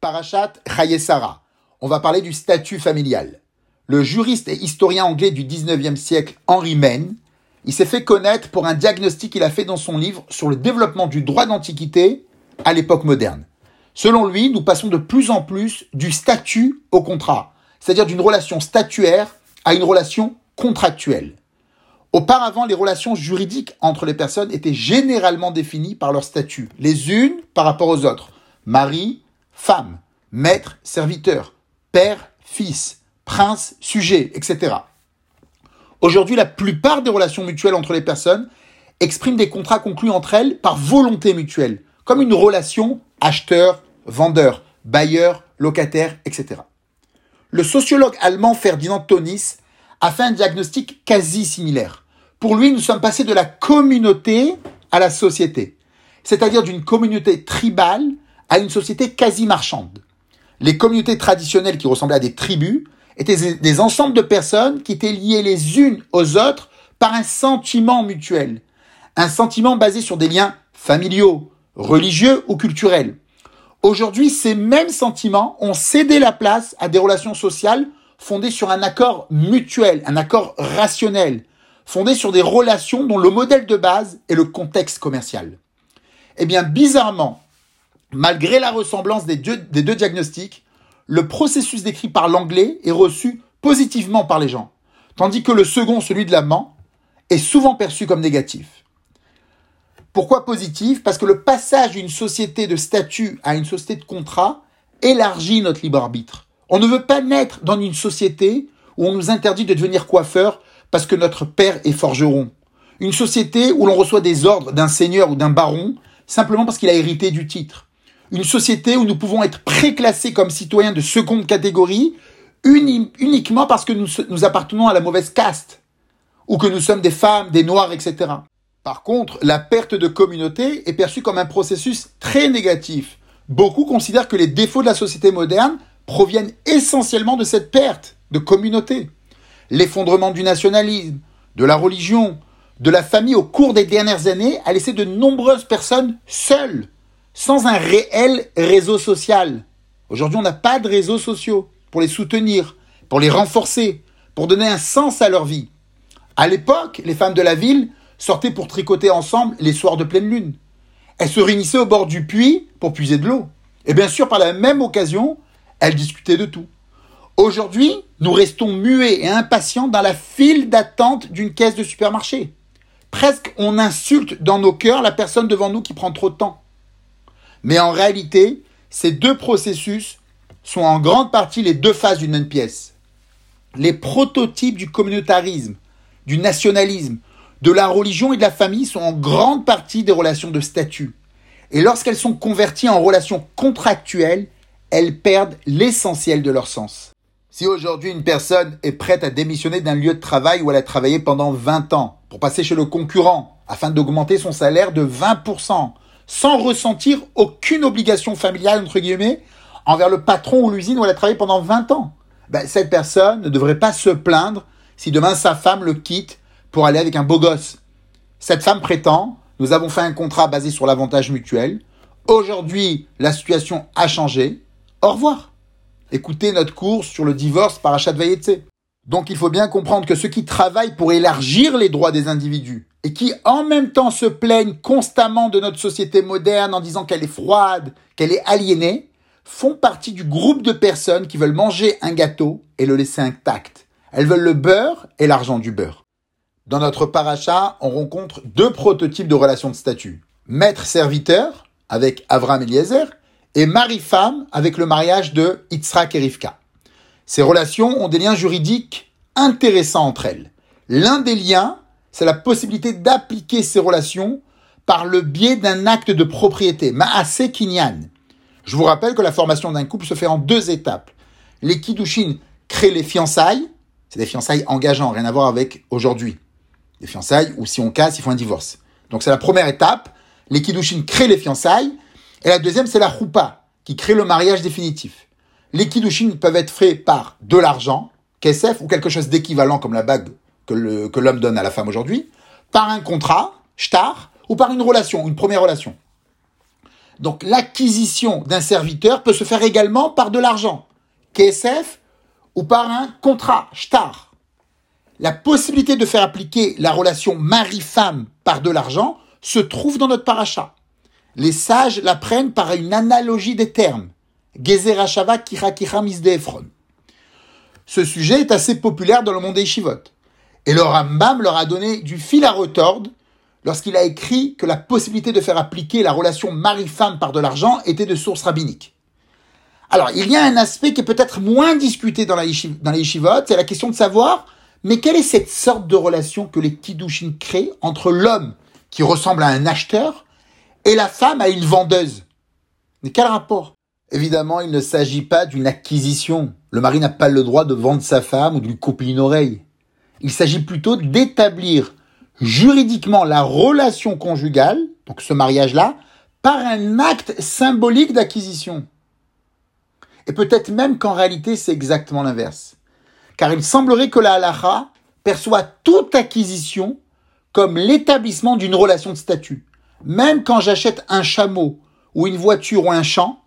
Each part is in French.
Parashat Chayesara. On va parler du statut familial. Le juriste et historien anglais du 19e siècle Henry Maine, il s'est fait connaître pour un diagnostic qu'il a fait dans son livre sur le développement du droit d'antiquité à l'époque moderne. Selon lui, nous passons de plus en plus du statut au contrat, c'est-à-dire d'une relation statuaire à une relation contractuelle. Auparavant, les relations juridiques entre les personnes étaient généralement définies par leur statut, les unes par rapport aux autres. Mari, femme, maître, serviteur, père, fils, prince, sujet, etc. Aujourd'hui, la plupart des relations mutuelles entre les personnes expriment des contrats conclus entre elles par volonté mutuelle, comme une relation acheteur, vendeur, bailleur, locataire, etc. Le sociologue allemand Ferdinand Tonis a fait un diagnostic quasi similaire. Pour lui, nous sommes passés de la communauté à la société, c'est-à-dire d'une communauté tribale à une société quasi marchande. Les communautés traditionnelles qui ressemblaient à des tribus étaient des ensembles de personnes qui étaient liées les unes aux autres par un sentiment mutuel, un sentiment basé sur des liens familiaux, religieux ou culturels. Aujourd'hui, ces mêmes sentiments ont cédé la place à des relations sociales fondées sur un accord mutuel, un accord rationnel, fondé sur des relations dont le modèle de base est le contexte commercial. Eh bien, bizarrement, malgré la ressemblance des deux, diagnostics, le processus décrit par l'anglais est reçu positivement par les gens, tandis que le second, celui de l'amant, est souvent perçu comme négatif. Pourquoi positif? Parce que le passage d'une société de statut à une société de contrat élargit notre libre arbitre. On ne veut pas naître dans une société où on nous interdit de devenir coiffeur parce que notre père est forgeron. Une société où l'on reçoit des ordres d'un seigneur ou d'un baron simplement parce qu'il a hérité du titre. Une société où nous pouvons être préclassés comme citoyens de seconde catégorie uniquement parce que nous, appartenons à la mauvaise caste ou que nous sommes des femmes, des noirs, etc. Par contre, la perte de communauté est perçue comme un processus très négatif. Beaucoup considèrent que les défauts de la société moderne proviennent essentiellement de cette perte de communauté. L'effondrement du nationalisme, de la religion, de la famille au cours des dernières années a laissé de nombreuses personnes seules, sans un réel réseau social. Aujourd'hui, on n'a pas de réseaux sociaux pour les soutenir, pour les renforcer, pour donner un sens à leur vie. À l'époque, les femmes de la ville sortaient pour tricoter ensemble les soirs de pleine lune. Elles se réunissaient au bord du puits pour puiser de l'eau. Et bien sûr, par la même occasion, elles discutaient de tout. Aujourd'hui, nous restons muets et impatients dans la file d'attente d'une caisse de supermarché. Presque on insulte dans nos cœurs la personne devant nous qui prend trop de temps. Mais en réalité, ces deux processus sont en grande partie les deux phases d'une même pièce. Les prototypes du communautarisme, du nationalisme, de la religion et de la famille sont en grande partie des relations de statut. Et lorsqu'elles sont converties en relations contractuelles, elles perdent l'essentiel de leur sens. Si aujourd'hui une personne est prête à démissionner d'un lieu de travail où elle a travaillé pendant 20 ans pour passer chez le concurrent afin d'augmenter son salaire de 20%, sans ressentir aucune obligation familiale, entre guillemets, envers le patron ou l'usine où elle a travaillé pendant 20 ans, ben, cette personne ne devrait pas se plaindre si demain sa femme le quitte pour aller avec un beau gosse. Cette femme prétend, nous avons fait un contrat basé sur l'avantage mutuel. Aujourd'hui, la situation a changé. Au revoir. Écoutez notre cours sur le divorce par achat de Vayetse. Donc il faut bien comprendre que ceux qui travaillent pour élargir les droits des individus et qui en même temps se plaignent constamment de notre société moderne en disant qu'elle est froide, qu'elle est aliénée, font partie du groupe de personnes qui veulent manger un gâteau et le laisser intact. Elles veulent le beurre et l'argent du beurre. Dans notre paracha, on rencontre deux prototypes de relations de statut. Maître-serviteur, avec Avram Eliezer, et mari-femme, avec le mariage de Yitzhak et. Ces relations ont des liens juridiques intéressants entre elles. L'un des liens, c'est la possibilité d'appliquer ces relations par le biais d'un acte de propriété, Maase Kinyan. Je vous rappelle que la formation d'un couple se fait en deux étapes. Les Kiddushin créent les fiançailles, c'est des fiançailles engageants, rien à voir avec aujourd'hui des fiançailles, ou si on casse, il faut un divorce. Donc c'est la première étape. Les Kiddushin créent les fiançailles. Et la deuxième, c'est la Choupa, qui crée le mariage définitif. Les Kiddushin peuvent être faits par de l'argent, KSF, ou quelque chose d'équivalent comme la bague que l'homme donne à la femme aujourd'hui, par un contrat, shtar, ou par une relation, une première relation. Donc l'acquisition d'un serviteur peut se faire également par de l'argent, KSF, ou par un contrat, shtar. La possibilité de faire appliquer la relation mari-femme par de l'argent se trouve dans notre paracha. Les sages la prennent par une analogie des termes. Gezer Misde Ce sujet est assez populaire dans le monde des Shivot. Et le Rambam leur a donné du fil à retordre lorsqu'il a écrit que la possibilité de faire appliquer la relation mari-femme par de l'argent était de source rabbinique. Alors, il y a un aspect qui est peut-être moins discuté dans les yeshivot, c'est la question de savoir, mais quelle est cette sorte de relation que les kiddushin créent entre l'homme qui ressemble à un acheteur et la femme à une vendeuse? Mais quel rapport Évidemment, il ne s'agit pas d'une acquisition. Le mari n'a pas le droit de vendre sa femme ou de lui couper une oreille. Il s'agit plutôt d'établir juridiquement la relation conjugale, donc ce mariage-là, par un acte symbolique d'acquisition. Et peut-être même qu'en réalité c'est exactement l'inverse. Car il semblerait que la halacha perçoit toute acquisition comme l'établissement d'une relation de statut. Même quand j'achète un chameau ou une voiture ou un champ,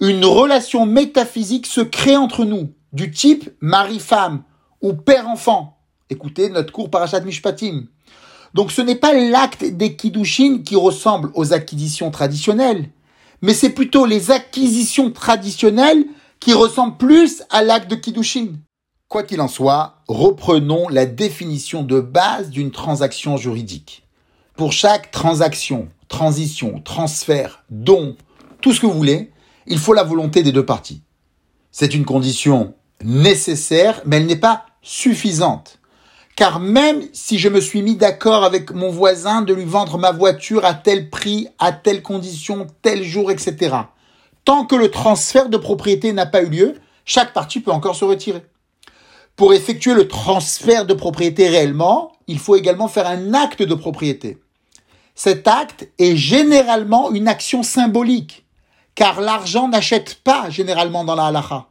une relation métaphysique se crée entre nous, du type mari-femme ou père-enfant. Écoutez notre cours Parashat Mishpatim. Donc ce n'est pas l'acte des Kiddushin qui ressemble aux acquisitions traditionnelles, mais c'est plutôt les acquisitions traditionnelles qui ressemblent plus à l'acte de Kiddushin. Quoi qu'il en soit, reprenons la définition de base d'une transaction juridique. Pour chaque transaction, transition, transfert, don, tout ce que vous voulez, il faut la volonté des deux parties. C'est une condition nécessaire, mais elle n'est pas suffisante. Car même si je me suis mis d'accord avec mon voisin de lui vendre ma voiture à tel prix, à telle condition, tel jour, etc., tant que le transfert de propriété n'a pas eu lieu, chaque partie peut encore se retirer. Pour effectuer le transfert de propriété réellement, il faut également faire un acte de propriété. Cet acte est généralement une action symbolique, car l'argent n'achète pas généralement dans la halacha.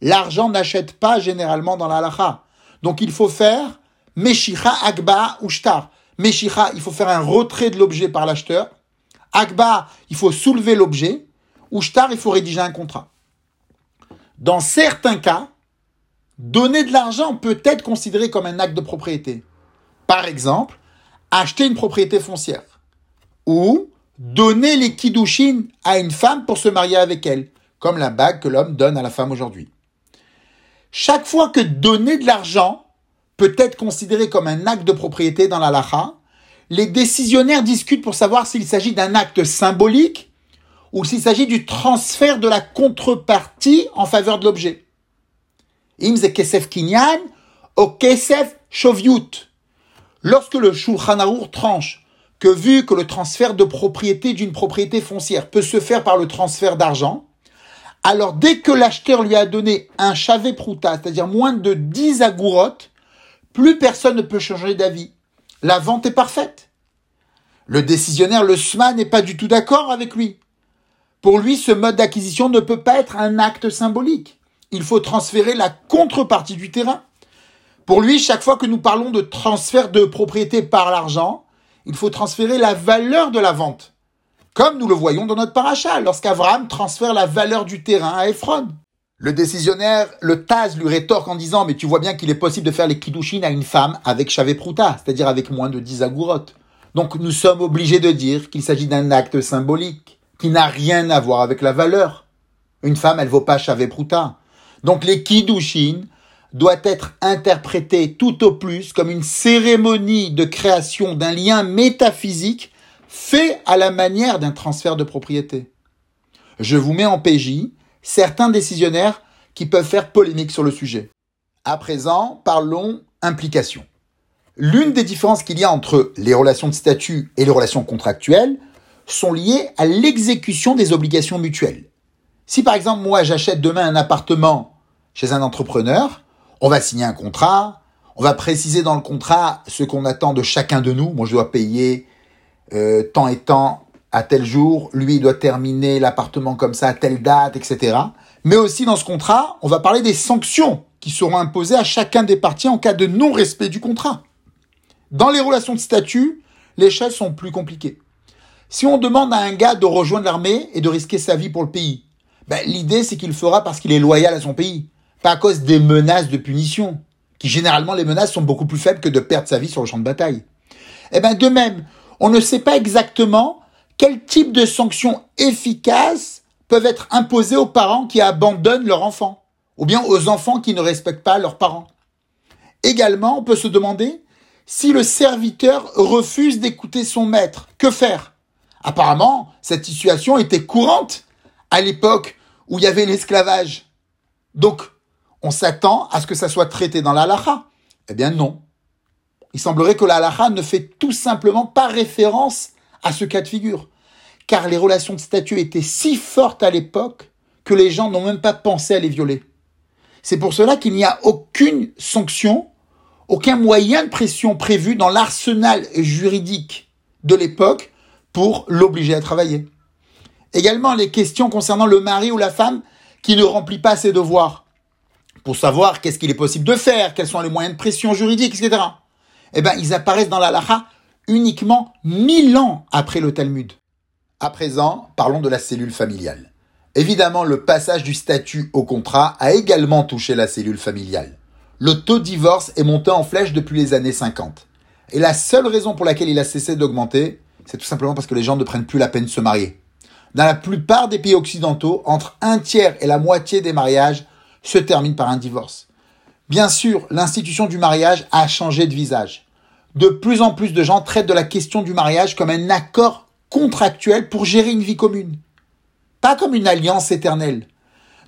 L'argent n'achète pas généralement dans la halacha. Donc il faut faire Meshicha, Agba ou Shtar. Meshicha, il faut faire un retrait de l'objet par l'acheteur. Agba, il faut soulever l'objet. Ou il faut rédiger un contrat. Dans certains cas, donner de l'argent peut être considéré comme un acte de propriété. Par exemple, acheter une propriété foncière. Ou donner les kiddushin à une femme pour se marier avec elle, comme la bague que l'homme donne à la femme aujourd'hui. Chaque fois que donner de l'argent peut être considéré comme un acte de propriété dans la lacha, les décisionnaires discutent pour savoir s'il s'agit d'un acte symbolique ou s'il s'agit du transfert de la contrepartie en faveur de l'objet. Imze kesef kinyan o kesef shovyut. Lorsque le Shulchan tranche que vu que le transfert de propriété d'une propriété foncière peut se faire par le transfert d'argent, alors dès que l'acheteur lui a donné un chavé prouta, c'est-à-dire moins de 10 agourotes, plus personne ne peut changer d'avis. La vente est parfaite. Le décisionnaire, le SMA, n'est pas du tout d'accord avec lui. Pour lui, ce mode d'acquisition ne peut pas être un acte symbolique. Il faut transférer la contrepartie du terrain. Pour lui, chaque fois que nous parlons de transfert de propriété par l'argent, il faut transférer la valeur de la vente. Comme nous le voyons dans notre paracha, lorsqu'Abraham transfère la valeur du terrain à Ephron. Le décisionnaire, le Taz, lui rétorque en disant, mais tu vois bien qu'il est possible de faire les kiddushin à une femme avec Chavé Prouta, c'est-à-dire avec moins de 10 agourottes. Donc nous sommes obligés de dire qu'il s'agit d'un acte symbolique, qui n'a rien à voir avec la valeur. Une femme, elle vaut pas Chavé Prouta. Donc les kiddushin doivent être interprétés tout au plus comme une cérémonie de création d'un lien métaphysique fait à la manière d'un transfert de propriété. Je vous mets en PJ, certains décisionnaires qui peuvent faire polémique sur le sujet. À présent, parlons implication. L'une des différences qu'il y a entre les relations de statut et les relations contractuelles sont liées à l'exécution des obligations mutuelles. Si par exemple moi j'achète demain un appartement chez un entrepreneur, on va signer un contrat, on va préciser dans le contrat ce qu'on attend de chacun de nous. Moi je dois payer euh, tant et tant à tel jour, lui il doit terminer l'appartement comme ça à telle date, etc. Mais aussi dans ce contrat, on va parler des sanctions qui seront imposées à chacun des parties en cas de non-respect du contrat. Dans les relations de statut, les choses sont plus compliquées. Si on demande à un gars de rejoindre l'armée et de risquer sa vie pour le pays, ben, l'idée c'est qu'il le fera parce qu'il est loyal à son pays, pas à cause des menaces de punition, qui généralement les menaces sont beaucoup plus faibles que de perdre sa vie sur le champ de bataille. Eh ben de même, on ne sait pas exactement quel type de sanctions efficaces peuvent être imposées aux parents qui abandonnent leur enfant, ou bien aux enfants qui ne respectent pas leurs parents. Également, on peut se demander si le serviteur refuse d'écouter son maître. Que faire? Apparemment, cette situation était courante à l'époque où il y avait l'esclavage. Donc, on s'attend à ce que ça soit traité dans la halakha. Eh bien non. Il semblerait que la halakha ne fait tout simplement pas référence à ce cas de figure. Car les relations de statut étaient si fortes à l'époque que les gens n'ont même pas pensé à les violer. C'est pour cela qu'il n'y a aucune sanction, aucun moyen de pression prévu dans l'arsenal juridique de l'époque pour l'obliger à travailler. Également les questions concernant le mari ou la femme qui ne remplit pas ses devoirs pour savoir qu'est-ce qu'il est possible de faire, quels sont les moyens de pression juridique, etc. Eh bien, ils apparaissent dans la Lacha uniquement mille ans après le Talmud. À présent, parlons de la cellule familiale. Évidemment, le passage du statut au contrat a également touché la cellule familiale. Le taux de divorce est monté en flèche depuis les années 50. Et la seule raison pour laquelle il a cessé d'augmenter, c'est tout simplement parce que les gens ne prennent plus la peine de se marier. Dans la plupart des pays occidentaux, entre un tiers et la moitié des mariages se termine par un divorce. Bien sûr, l'institution du mariage a changé de visage. De plus en plus de gens traitent de la question du mariage comme un accord contractuel pour gérer une vie commune, pas comme une alliance éternelle.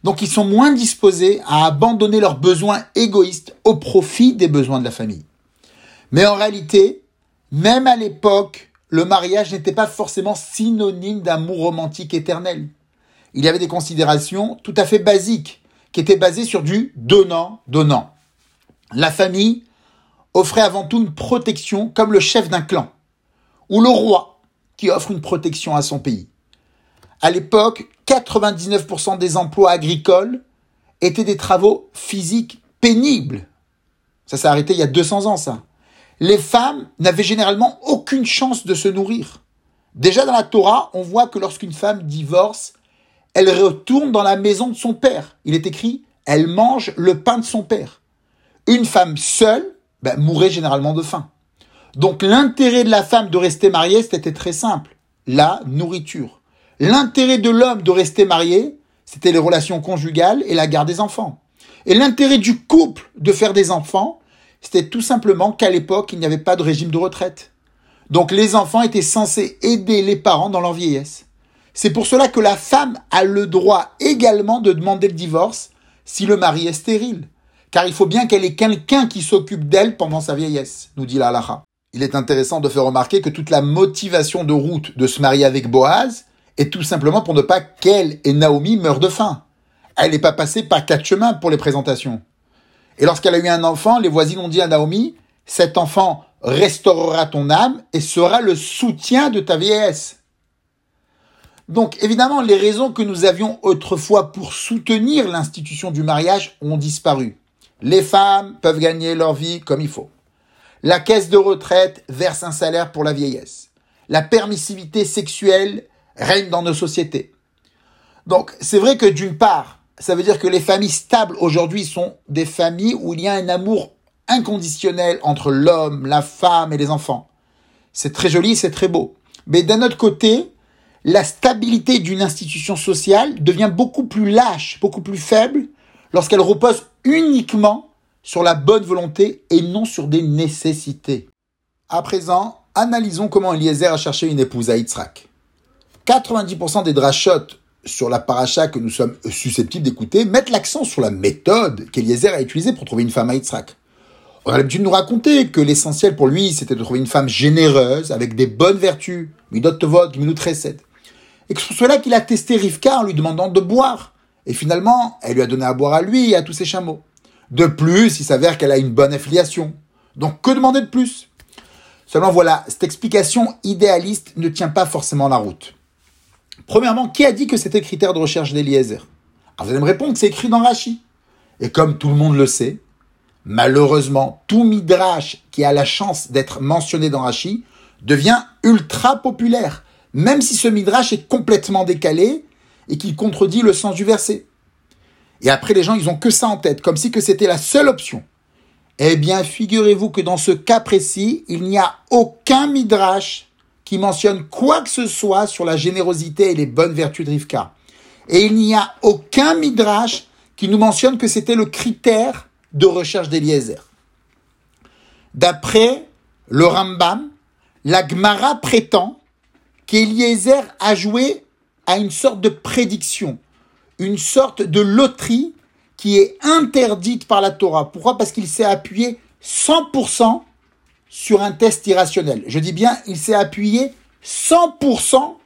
Donc ils sont moins disposés à abandonner leurs besoins égoïstes au profit des besoins de la famille. Mais en réalité, même à l'époque, le mariage n'était pas forcément synonyme d'amour romantique éternel. Il y avait des considérations tout à fait basiques qui était basé sur du donnant-donnant. La famille offrait avant tout une protection comme le chef d'un clan, ou le roi qui offre une protection à son pays. À l'époque, 99% des emplois agricoles étaient des travaux physiques pénibles. Ça s'est arrêté il y a 200 ans, ça. Les femmes n'avaient généralement aucune chance de se nourrir. Déjà dans la Torah, on voit que lorsqu'une femme divorce, elle retourne dans la maison de son père. Il est écrit, elle mange le pain de son père. Une femme seule ben, mourait généralement de faim. Donc l'intérêt de la femme de rester mariée, c'était très simple. La nourriture. L'intérêt de l'homme de rester marié, c'était les relations conjugales et la garde des enfants. Et l'intérêt du couple de faire des enfants, c'était tout simplement qu'à l'époque, il n'y avait pas de régime de retraite. Donc les enfants étaient censés aider les parents dans leur vieillesse. C'est pour cela que la femme a le droit également de demander le divorce si le mari est stérile. Car il faut bien qu'elle ait quelqu'un qui s'occupe d'elle pendant sa vieillesse, nous dit la halacha. Il est intéressant de faire remarquer que toute la motivation de route de se marier avec Boaz est tout simplement pour ne pas qu'elle et Naomi meurent de faim. Elle n'est pas passée par quatre chemins pour les présentations. Et lorsqu'elle a eu un enfant, les voisines ont dit à Naomi, cet enfant restaurera ton âme et sera le soutien de ta vieillesse. Donc évidemment, les raisons que nous avions autrefois pour soutenir l'institution du mariage ont disparu. Les femmes peuvent gagner leur vie comme il faut. La caisse de retraite verse un salaire pour la vieillesse. La permissivité sexuelle règne dans nos sociétés. Donc c'est vrai que d'une part, ça veut dire que les familles stables aujourd'hui sont des familles où il y a un amour inconditionnel entre l'homme, la femme et les enfants. C'est très joli, c'est très beau. Mais d'un autre côté, la stabilité d'une institution sociale devient beaucoup plus lâche, beaucoup plus faible, lorsqu'elle repose uniquement sur la bonne volonté et non sur des nécessités. À présent, analysons comment Eliezer a cherché une épouse à Yitzhak. 90% des drachot sur la paracha que nous sommes susceptibles d'écouter mettent l'accent sur la méthode qu'Eliezer a utilisée pour trouver une femme à Yitzhak. On a l'habitude de nous raconter que l'essentiel pour lui, c'était de trouver une femme généreuse, avec des bonnes vertus, midot tovot, minut chesed. Et que ce soit là qu'il a testé Rivka en lui demandant de boire. Et finalement, elle lui a donné à boire à lui et à tous ses chameaux. De plus, il s'avère qu'elle a une bonne affiliation. Donc que demander de plus? Seulement voilà, cette explication idéaliste ne tient pas forcément la route. Premièrement, qui a dit que c'était critère de recherche d'Eliezer? Alors vous allez me répondre que c'est écrit dans Rashi. Et comme tout le monde le sait, malheureusement, tout midrash qui a la chance d'être mentionné dans Rashi devient ultra populaire même si ce midrash est complètement décalé et qu'il contredit le sens du verset. Et après, les gens, ils ont que ça en tête, comme si que c'était la seule option. Eh bien, figurez-vous que dans ce cas précis, il n'y a aucun midrash qui mentionne quoi que ce soit sur la générosité et les bonnes vertus de Rivka. Et il n'y a aucun midrash qui nous mentionne que c'était le critère de recherche d'Eliezer. D'après le Rambam, la Gemara prétend qu'Eliezer a joué à une sorte de prédiction, une sorte de loterie qui est interdite par la Torah. Pourquoi? Parce qu'il s'est appuyé 100% sur un test irrationnel. Je dis bien, il s'est appuyé 100%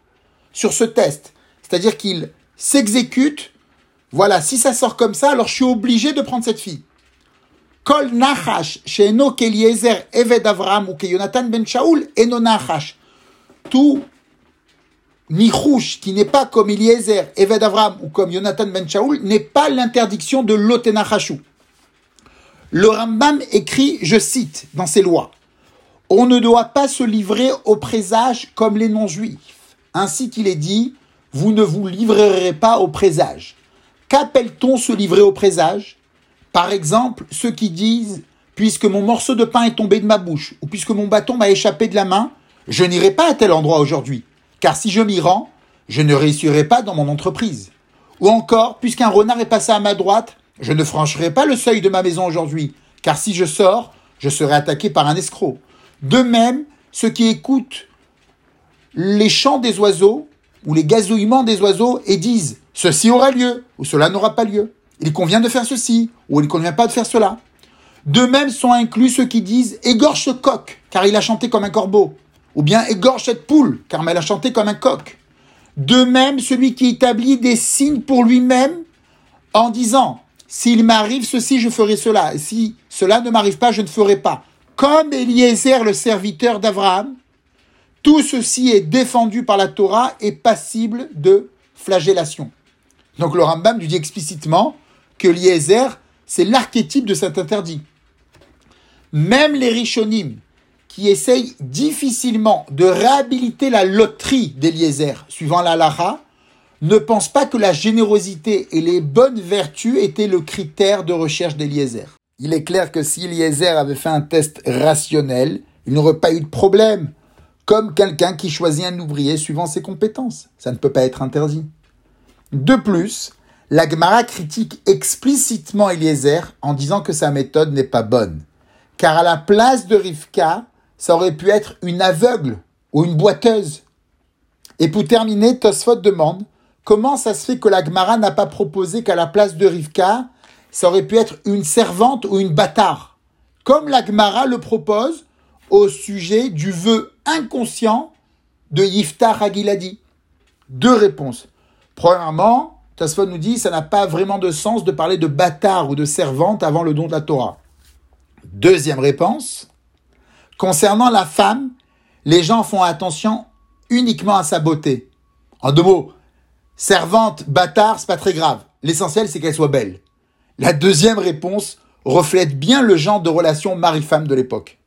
sur ce test. C'est-à-dire qu'il s'exécute. Voilà, si ça sort comme ça, alors je suis obligé de prendre cette fille. Kol nachash, she'eno eved Avram ou Yonatan ben Shaul, eno. Tout Nichouch, qui n'est pas comme Eliezer, Eved Avram ou comme Yonatan ben Shaul, n'est pas l'interdiction de l'Otenachashou. Le Rambam écrit, je cite, dans ses lois, On ne doit pas se livrer au présage comme les non-juifs. Ainsi qu'il est dit, vous ne vous livrerez pas au présage. Qu'appelle-t-on se livrer au présage? Par exemple, ceux qui disent, puisque mon morceau de pain est tombé de ma bouche, ou puisque mon bâton m'a échappé de la main, je n'irai pas à tel endroit aujourd'hui car si je m'y rends, je ne réussirai pas dans mon entreprise. Ou encore, puisqu'un renard est passé à ma droite, je ne franchirai pas le seuil de ma maison aujourd'hui, car si je sors, je serai attaqué par un escroc. De même, ceux qui écoutent les chants des oiseaux ou les gazouillements des oiseaux et disent ceci aura lieu ou cela n'aura pas lieu. Il convient de faire ceci ou il ne convient pas de faire cela. De même sont inclus ceux qui disent égorge ce coq car il a chanté comme un corbeau ou bien égorge cette poule, car elle a chanté comme un coq. De même, celui qui établit des signes pour lui-même en disant, s'il m'arrive ceci, je ferai cela, et si cela ne m'arrive pas, je ne ferai pas. Comme Eliezer, le serviteur d'Abraham, tout ceci est défendu par la Torah et passible de flagellation. Donc le Rambam lui dit explicitement que Eliezer, c'est l'archétype de cet interdit. Même les Rishonim, qui essaye difficilement de réhabiliter la loterie d'Eliezer suivant la Lara, ne pense pas que la générosité et les bonnes vertus étaient le critère de recherche d'Eliezer. Il est clair que si Eliezer avait fait un test rationnel, il n'aurait pas eu de problème, comme quelqu'un qui choisit un ouvrier suivant ses compétences. Ça ne peut pas être interdit. De plus, la Gemara critique explicitement Eliezer en disant que sa méthode n'est pas bonne. Car à la place de Rivka, ça aurait pu être une aveugle ou une boiteuse. Et pour terminer, Tosfot demande comment ça se fait que la Gemara n'a pas proposé qu'à la place de Rivka, ça aurait pu être une servante ou une bâtard, comme la Gemara le propose au sujet du vœu inconscient de Yiftar Hagiladi. Deux réponses. Premièrement, Tosfot nous dit ça n'a pas vraiment de sens de parler de bâtard ou de servante avant le don de la Torah. Deuxième réponse, Concernant la femme, les gens font attention uniquement à sa beauté. En deux mots, servante, bâtard, c'est pas très grave. L'essentiel, c'est qu'elle soit belle. La deuxième réponse reflète bien le genre de relation mari-femme de l'époque.